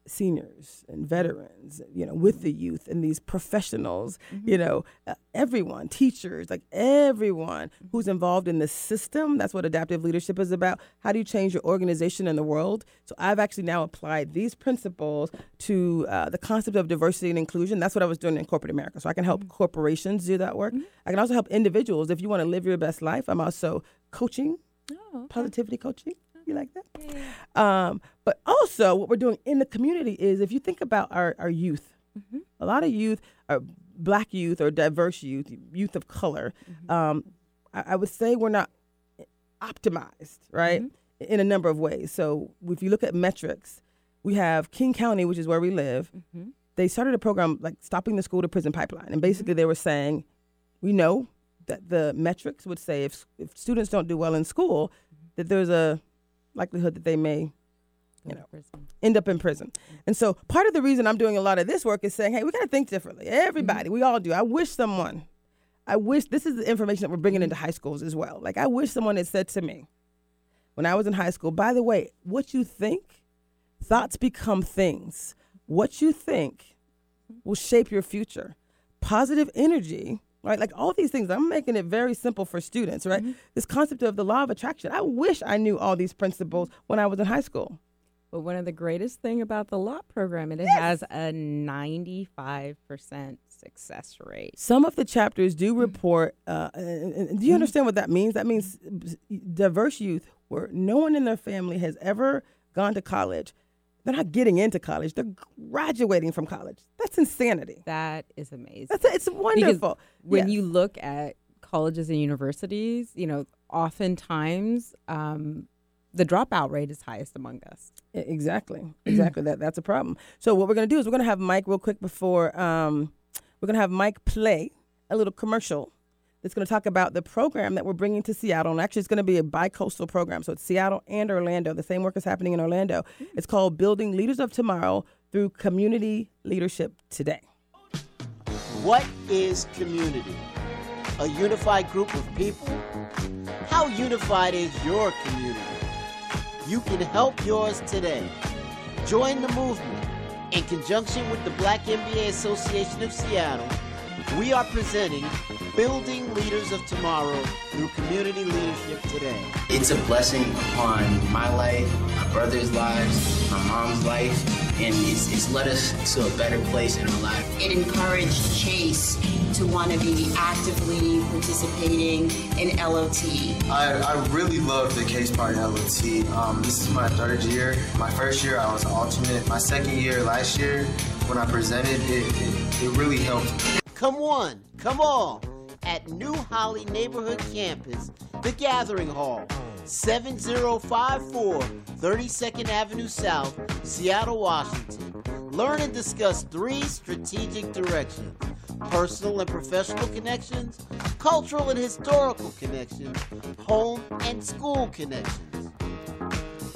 seniors and veterans, you know, with the youth and these professionals, mm-hmm. you know, uh, everyone, teachers, like everyone who's involved in the system. That's what adaptive leadership is about. How do you change your organization and the world? So I've actually now applied these principles to uh, the concept of diversity and inclusion. That's what I was doing in corporate America. So I can help mm-hmm. corporations do that work. Mm-hmm. I can also help individuals. If you want to live your best life, I'm also coaching, oh, okay. positivity coaching. You like that? Yeah. Um, but also, what we're doing in the community is if you think about our, our youth, mm-hmm. a lot of youth are black youth or diverse youth, youth of color. Mm-hmm. Um, I, I, would say we're not optimized, right, mm-hmm. in a number of ways. So if you look at metrics, we have King County, which is where we live. Mm-hmm. They started a program like stopping the school to prison pipeline. And basically, mm-hmm. they were saying, we know that the metrics would say if, if students don't do well in school, that there's a likelihood that they may you know, end up in prison. And so part of the reason I'm doing a lot of this work is saying, hey, we got to think differently. Everybody, mm-hmm. we all do. I wish someone, I wish this is the information that we're bringing into high schools as well. Like, I wish someone had said to me when I was in high school, by the way, what you think, thoughts become things. What you think will shape your future. Positive energy right? Like all these things, I'm making it very simple for students, right? Mm-hmm. This concept of the law of attraction. I wish I knew all these principles when I was in high school. But one of the greatest thing about the law program, is it yes. has a 95% success rate. Some of the chapters do mm-hmm. report. Uh, do you mm-hmm. understand what that means? That means diverse youth where no one in their family has ever gone to college they're not getting into college. They're graduating from college. That's insanity. That is amazing. That's it's wonderful. Because when yes. you look at colleges and universities, you know, oftentimes um, the dropout rate is highest among us. Exactly. Exactly. that that's a problem. So what we're going to do is we're going to have Mike real quick before um, we're going to have Mike play a little commercial that's going to talk about the program that we're bringing to Seattle. And actually, it's going to be a bi coastal program. So it's Seattle and Orlando. The same work is happening in Orlando. Mm. It's called Building Leaders of Tomorrow Through Community Leadership Today. What is community? A unified group of people? How unified is your community? You can help yours today. Join the movement. In conjunction with the Black MBA Association of Seattle, we are presenting building leaders of tomorrow through community leadership today. It's a blessing upon my life, my brother's lives, my mom's life, and it's, it's led us to a better place in our life. It encouraged Chase to want to be actively participating in LOT. I, I really love the Case Part LOT. Um, this is my third year. My first year I was alternate. My second year last year when I presented, it, it, it really helped. Come one, come all at NewHolly Neighborhood Campus, the Gathering Hall, 7054 32nd Avenue South, Seattle, Washington. Learn and discuss three strategic directions personal and professional connections, cultural and historical connections, home and school connections.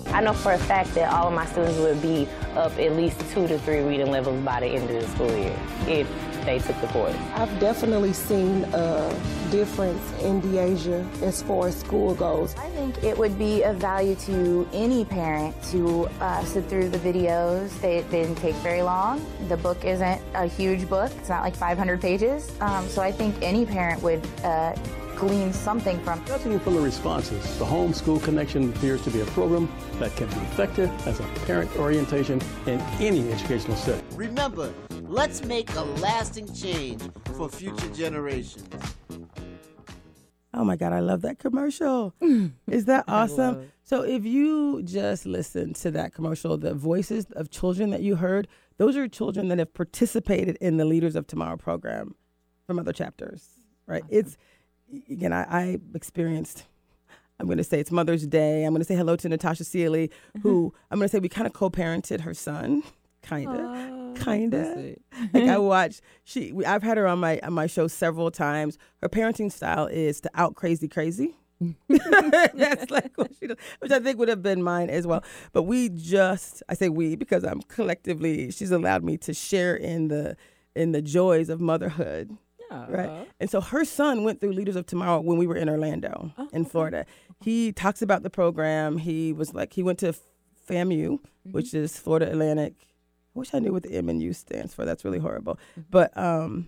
I know for a fact that all of my students would be up at least two to three reading levels by the end of the school year if they took the course. I've definitely seen a difference in DeAsia as far as school goes. I think it would be of value to any parent to uh, sit through the videos. They, they, didn't take very long. The book isn't a huge book. It's not like 500 pages. Um, so I think any parent would uh, glean something from. Judging full of responses, the Homeschool Connection appears to be a program that can be effective as a parent orientation in any educational setting. Remember, let's make a lasting change for future generations. Oh my God, I love that commercial. Is that awesome? So, if you just listen to that commercial, the voices of children that you heard, those are children that have participated in the Leaders of Tomorrow program from other chapters, right? Awesome. It's again, I, I experienced I'm going to say it's Mother's Day. I'm going to say hello to Natasha Sealy, who I'm going to say we kind of co-parented her son, kind of, kind of. like I watch she. I've had her on my on my show several times. Her parenting style is to out crazy crazy. That's like what she does, which I think would have been mine as well. But we just, I say we because I'm collectively. She's allowed me to share in the in the joys of motherhood Right. And so her son went through Leaders of Tomorrow when we were in Orlando, oh, in Florida. He talks about the program. He was like, he went to FAMU, mm-hmm. which is Florida Atlantic. I wish I knew what the M and U stands for. That's really horrible. Mm-hmm. But um,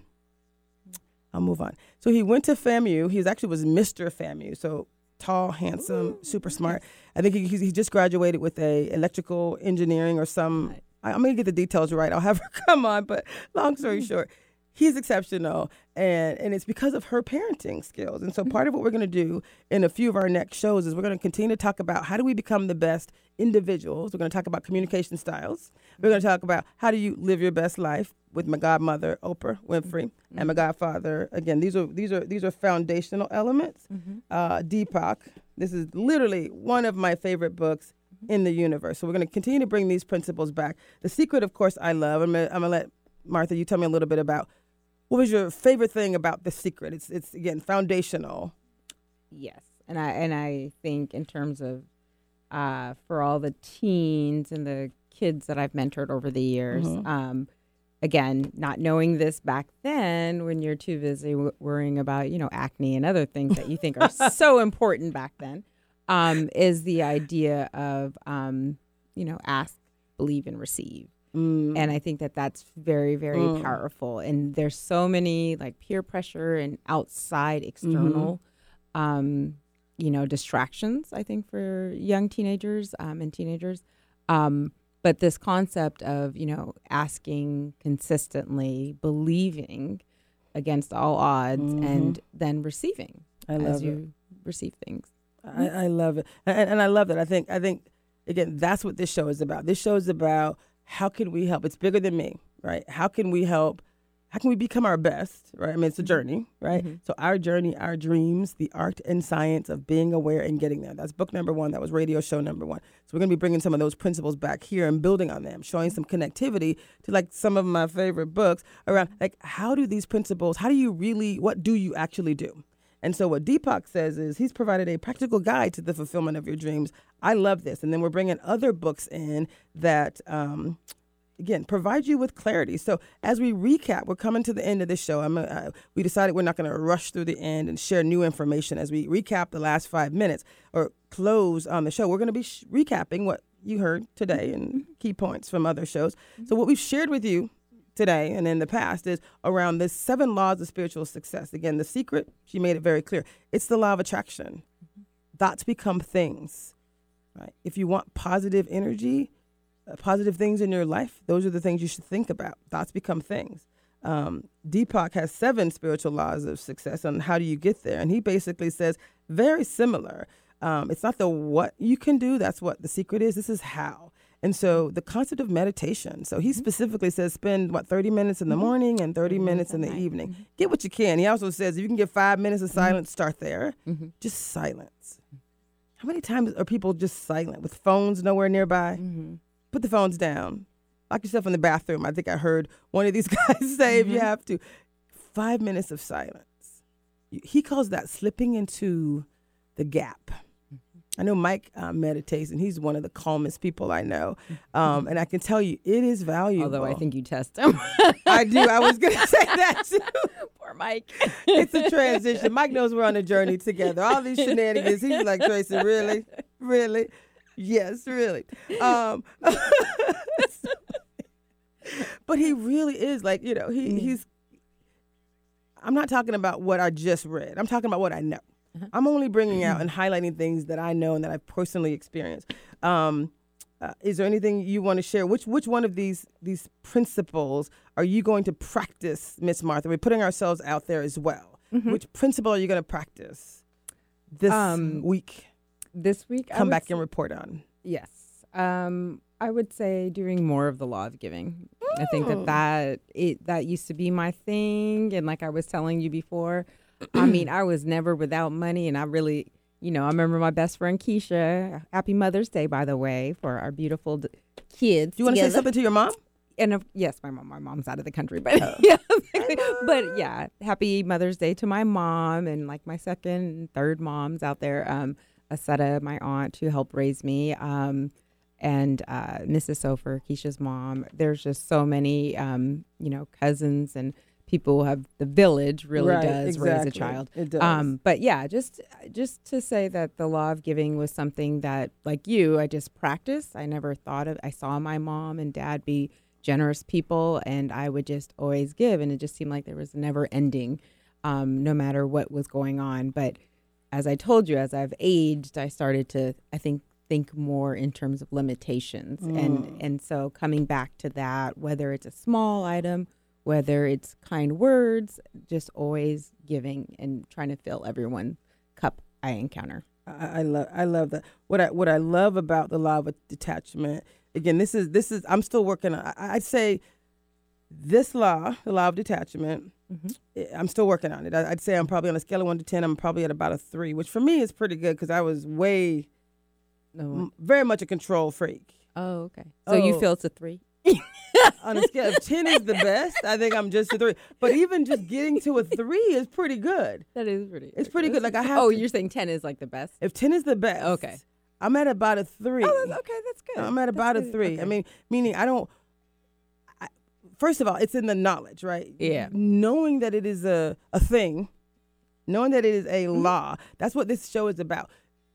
I'll move on. So he went to FAMU. He actually was Mr. FAMU. So tall, handsome, Ooh, super nice. smart. I think he, he just graduated with a electrical engineering or some. I, I'm gonna get the details right. I'll have her come on. But long story mm-hmm. short, he's exceptional and and it's because of her parenting skills. And so mm-hmm. part of what we're going to do in a few of our next shows is we're going to continue to talk about how do we become the best individuals. We're going to talk about communication styles. We're going to talk about how do you live your best life with my godmother oprah winfrey mm-hmm. and my godfather. Again these are these are these are foundational elements. Mm-hmm. uh, deepak this is literally one of my favorite books in the universe. So we're going to continue to bring these principles back. The secret of course i love. I'm going to let martha you tell me a little bit about what was your favorite thing about the secret? It's it's again foundational. Yes, and I and I think in terms of uh, for all the teens and the kids that I've mentored over the years. Mm-hmm. Um, again, not knowing this back then, when you're too busy w- worrying about you know acne and other things that you think are so important back then, um, is the idea of um, you know ask, believe, and receive. Mm. And I think that that's very, very mm. powerful. And there's so many like peer pressure and outside external, mm-hmm. um, you know, distractions, I think, for young teenagers um, and teenagers. Um, but this concept of, you know, asking consistently, believing against all odds, mm-hmm. and then receiving I love as you receive things. I, I love it. And, and I love that. I think, I think, again, that's what this show is about. This show is about how can we help? It's bigger than me, right? How can we help? How can we become our best, right? I mean, it's a mm-hmm. journey, right? Mm-hmm. So, our journey, our dreams, the art and science of being aware and getting there. That's book number one. That was radio show number one. So, we're going to be bringing some of those principles back here and building on them, showing some connectivity to like some of my favorite books around like how do these principles, how do you really, what do you actually do? And so what Deepak says is he's provided a practical guide to the fulfillment of your dreams. I love this. And then we're bringing other books in that, um, again, provide you with clarity. So as we recap, we're coming to the end of this show. I'm, uh, we decided we're not going to rush through the end and share new information as we recap the last five minutes or close on the show. We're going to be sh- recapping what you heard today and key points from other shows. So what we've shared with you today and in the past is around the seven laws of spiritual success. Again, the secret, she made it very clear. It's the law of attraction. Thoughts become things. Right? If you want positive energy, uh, positive things in your life, those are the things you should think about. Thoughts become things. Um, Deepak has seven spiritual laws of success on how do you get there, and he basically says very similar. Um, it's not the what you can do; that's what the secret is. This is how. And so the concept of meditation. So he specifically says spend what 30 minutes in the morning and 30 minutes in the evening. Get what you can. He also says if you can get five minutes of silence, start there. Just silence. How many times are people just silent with phones nowhere nearby? Put the phones down. Lock yourself in the bathroom. I think I heard one of these guys say if you have to. Five minutes of silence. He calls that slipping into the gap. I know Mike uh, meditates, and he's one of the calmest people I know. Um, and I can tell you, it is valuable. Although I think you test him. I do. I was going to say that too. Poor Mike. it's a transition. Mike knows we're on a journey together. All these shenanigans. He's like, Tracy, really? Really? Yes, really. Um, but he really is like, you know, he, he's. I'm not talking about what I just read. I'm talking about what I know. I'm only bringing out and highlighting things that I know and that I've personally experienced. Um, uh, is there anything you want to share? Which which one of these these principles are you going to practice, Miss Martha? We're putting ourselves out there as well. Which principle are you going to practice this Um, week? This week, Come back and report on. Yes. Um, I would say doing more of the law of giving. I think that that it that used to be my thing, and like I was telling you before, I mean, I was never without money, and I really, you know, I remember my best friend Keisha. Happy Mother's Day, by the way, for our beautiful d- kids. Do you want to say something to your mom? And of, yes, my mom. My mom's out of the country, but yeah, but yeah, happy Mother's Day to my mom and like my second and third moms out there. Um, Asetta, my aunt, who helped raise me, um, and uh, Mrs. Sofer, Keisha's mom. There's just so many, um, you know, cousins and people have the village really Right, does raise a child. It does. Um, but yeah, just just to say that the law of giving was something that, like you, I just practiced. I never thought of. I saw my mom and dad be generous people, and I would just always give, and it just seemed like there was never ending, um, no matter what was going on. But as I told you, as I've aged, I started to, I think, think more in terms of limitations, and and so coming back to that, whether it's a small item whether it's kind words, just always giving and trying to fill everyone cup I encounter. I, I love I love that. What I what I love about the law of detachment. Again, this is this is I'm still working on. I, I'd say this law, the law of detachment. Mm-hmm. I- I'm still working on it. I, I'd say I'm probably on a scale of one to ten. I'm probably at about a three, which for me is pretty good because I was way, m- very much a control freak. Oh, okay. So you Oh. feel it's a three? on a scale of 10 is the best i think i'm just a three but even just getting to a three is pretty good That is pretty. it's pretty good like i have Oh, to- you're saying ten is like the best? if 10 is the best Okay. i'm at about a three Oh, that's, okay, that's good. i'm at That's about a good. three i mean meaning i don't I, first of all it's in the knowledge right Yeah. knowing that it is a, a thing knowing that it is a Mm-hmm. law that's what this show is about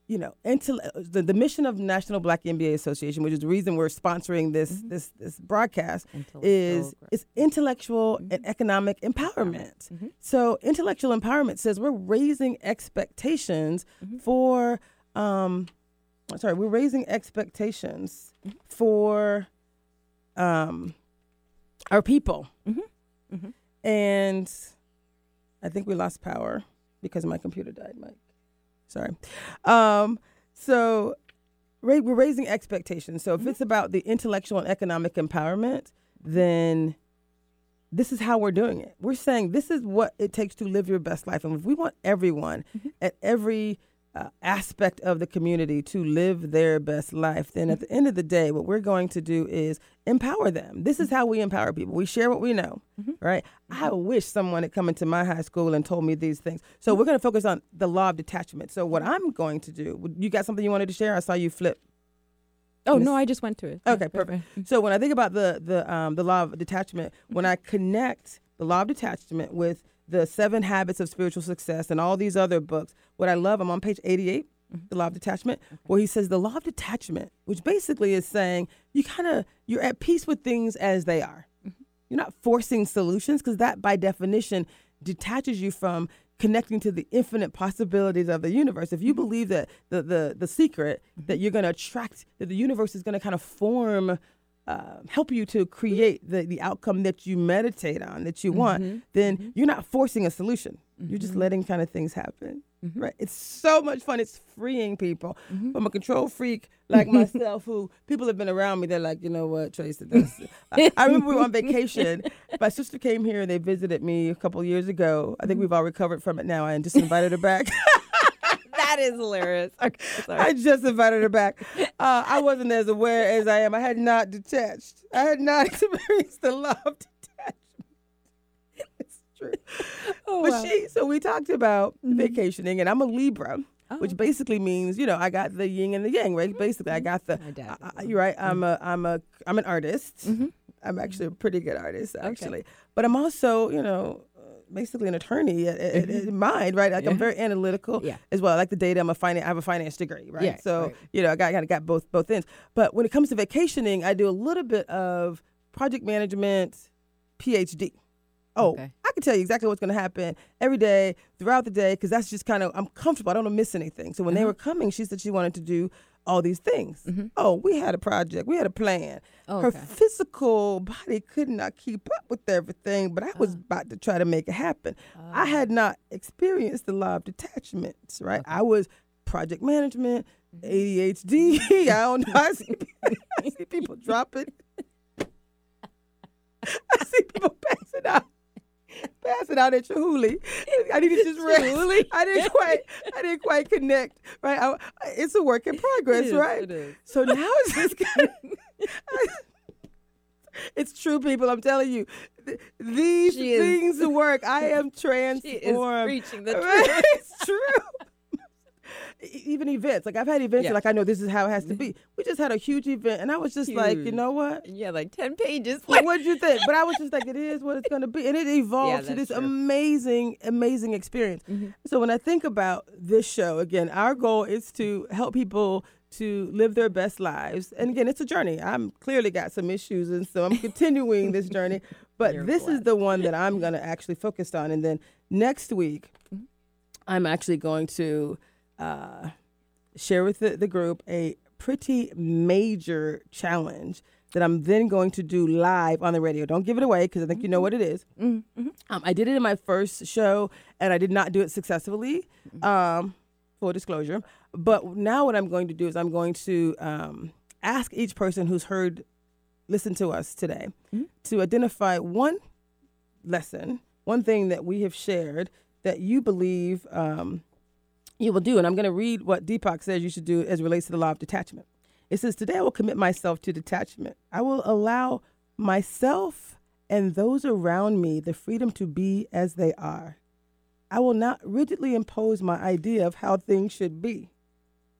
you know, intel- the, the mission of National Black MBA Association, which is the reason we're sponsoring this Mm-hmm. this this broadcast, is it's intellectual Mm-hmm. and economic empowerment. So intellectual empowerment says we're raising expectations Mm-hmm. for um, sorry, we're raising expectations Mm-hmm. for um, our people, Mm-hmm. and I think we lost power because my computer died, Mike. Sorry. Um, so ra- we're raising expectations. So if it's about the intellectual and economic empowerment, then this is how we're doing it. We're saying this is what it takes to live your best life. And if we want everyone at every uh, aspect of the community to live their best life, then at the end of the day, what we're going to do is empower them. This is how we empower people. We share what we know, right? I wish someone had come into my high school and told me these things. So we're going to focus on the law of detachment. So what I'm going to do, you got something you wanted to share? I saw you flip. Oh no, I just went to it. Okay, perfect. So when I think about the the um, the law of detachment, when I connect the law of detachment with the Seven Habits of Spiritual Success and all these other books, what I love, I'm on page 88, mm-hmm. the law of detachment, where he says the law of detachment, which basically is saying you kind of you're at peace with things as they are. Mm-hmm. You're not forcing solutions because that, by definition, detaches you from connecting to the infinite possibilities of the universe. If you mm-hmm. believe that the the, the secret that you're going to attract, that the universe is going to kind of form. Uh, help you to create the, the outcome that you meditate on that you want mm-hmm. then mm-hmm. you're not forcing a solution. You're just mm-hmm. letting kind of things happen. Right? It's so much fun. It's freeing people. From a control freak like myself who people have been around me they're like you know what tracy I, I remember we were on vacation. My sister came here and they visited me a couple years ago. I think we've all recovered from it now. And just invited her back that is hilarious. Okay, sorry. I just invited her back. Uh, I wasn't as aware as I am. I had not detached. I had not experienced the love detachment. It's true. Oh, but wow. she, so we talked about vacationing, and I'm a Libra. Oh, Which basically means, you know, I got the yin and the yang, right? Basically, I got the. I- you're right. I'm a. I'm a. I'm an artist. Mhm. I'm actually a pretty good artist, actually. But I'm also, you know, basically an attorney at, at, at- in mind, right? Like I'm very analytical Yeah. as well. I like the data. I'm a finance. I have a finance degree, right? Yeah, so right. you know, I got kind of got both both ends. But when it comes to vacationing, I do a little bit of project management, PhD. Oh, Okay. I can tell you exactly what's going to happen every day throughout the day because that's just kind of I'm comfortable. I don't want to miss anything. So when Uh-huh. they were coming, she said she wanted to do all these things. Mm-hmm. Oh, we had a project. We had a plan. Her Okay. physical body could not keep up with everything, but I was Ah. about to try to make it happen. I had not experienced the law of detachments, right? I was project management, Mm-hmm. ADHD. I don't know. I see, I see people dropping. I see people passing out. Passing out at Chihuly. I need to just rest. Chihuly? I didn't quite. I didn't quite connect. Right. I, it's a work in progress. is, right. it is. So now it's just kind of. It's true, people. I'm telling you, Th- these She is- things work. I am transformed. She is preaching the Right? truth. it's true. Even events, like I've had events, Yeah. like I know this is how it has to be. We just had a huge event, and I was just like, you know what? Yeah, like ten pages. Like, what'd you think? But I was just like, it is what it's going to be. And it evolved to this true. amazing, amazing experience. Mm-hmm. So when I think about this show, again, our goal is to help people to live their best lives. And again, it's a journey. I'm clearly got some issues, and so I'm continuing this journey. But You're this is the one that I'm going to actually focus on. And then next week, Mm-hmm. I'm actually going to uh, share with the, the group a pretty major challenge that I'm then going to do live on the radio. Don't give it away because I think you know what it is. Um, I did it in my first show and I did not do it successfully. Um, full disclosure. But now what I'm going to do is I'm going to um, ask each person who's heard, listen to us today, to identify one lesson, one thing that we have shared that you believe um, you will do. And I'm going to read what Deepak says you should do as relates to the law of detachment. It says, Today I will commit myself to detachment. I will allow myself and those around me the freedom to be as they are. I will not rigidly impose my idea of how things should be.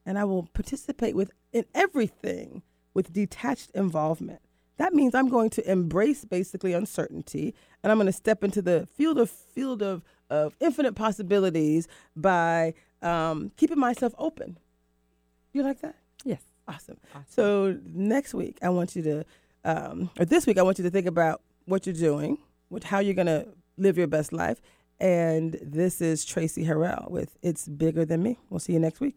And I will participate with in everything with detached involvement. That means I'm going to embrace basically uncertainty and I'm going to step into the field of field of, of infinite possibilities by um, keeping myself open. You like that? Yes. Awesome. So next week, I want you to, um, or this week, I want you to think about what you're doing, what, how you're going to live your best life. And this is Tracy Harrell with It's Bigger Than Me. We'll see you next week.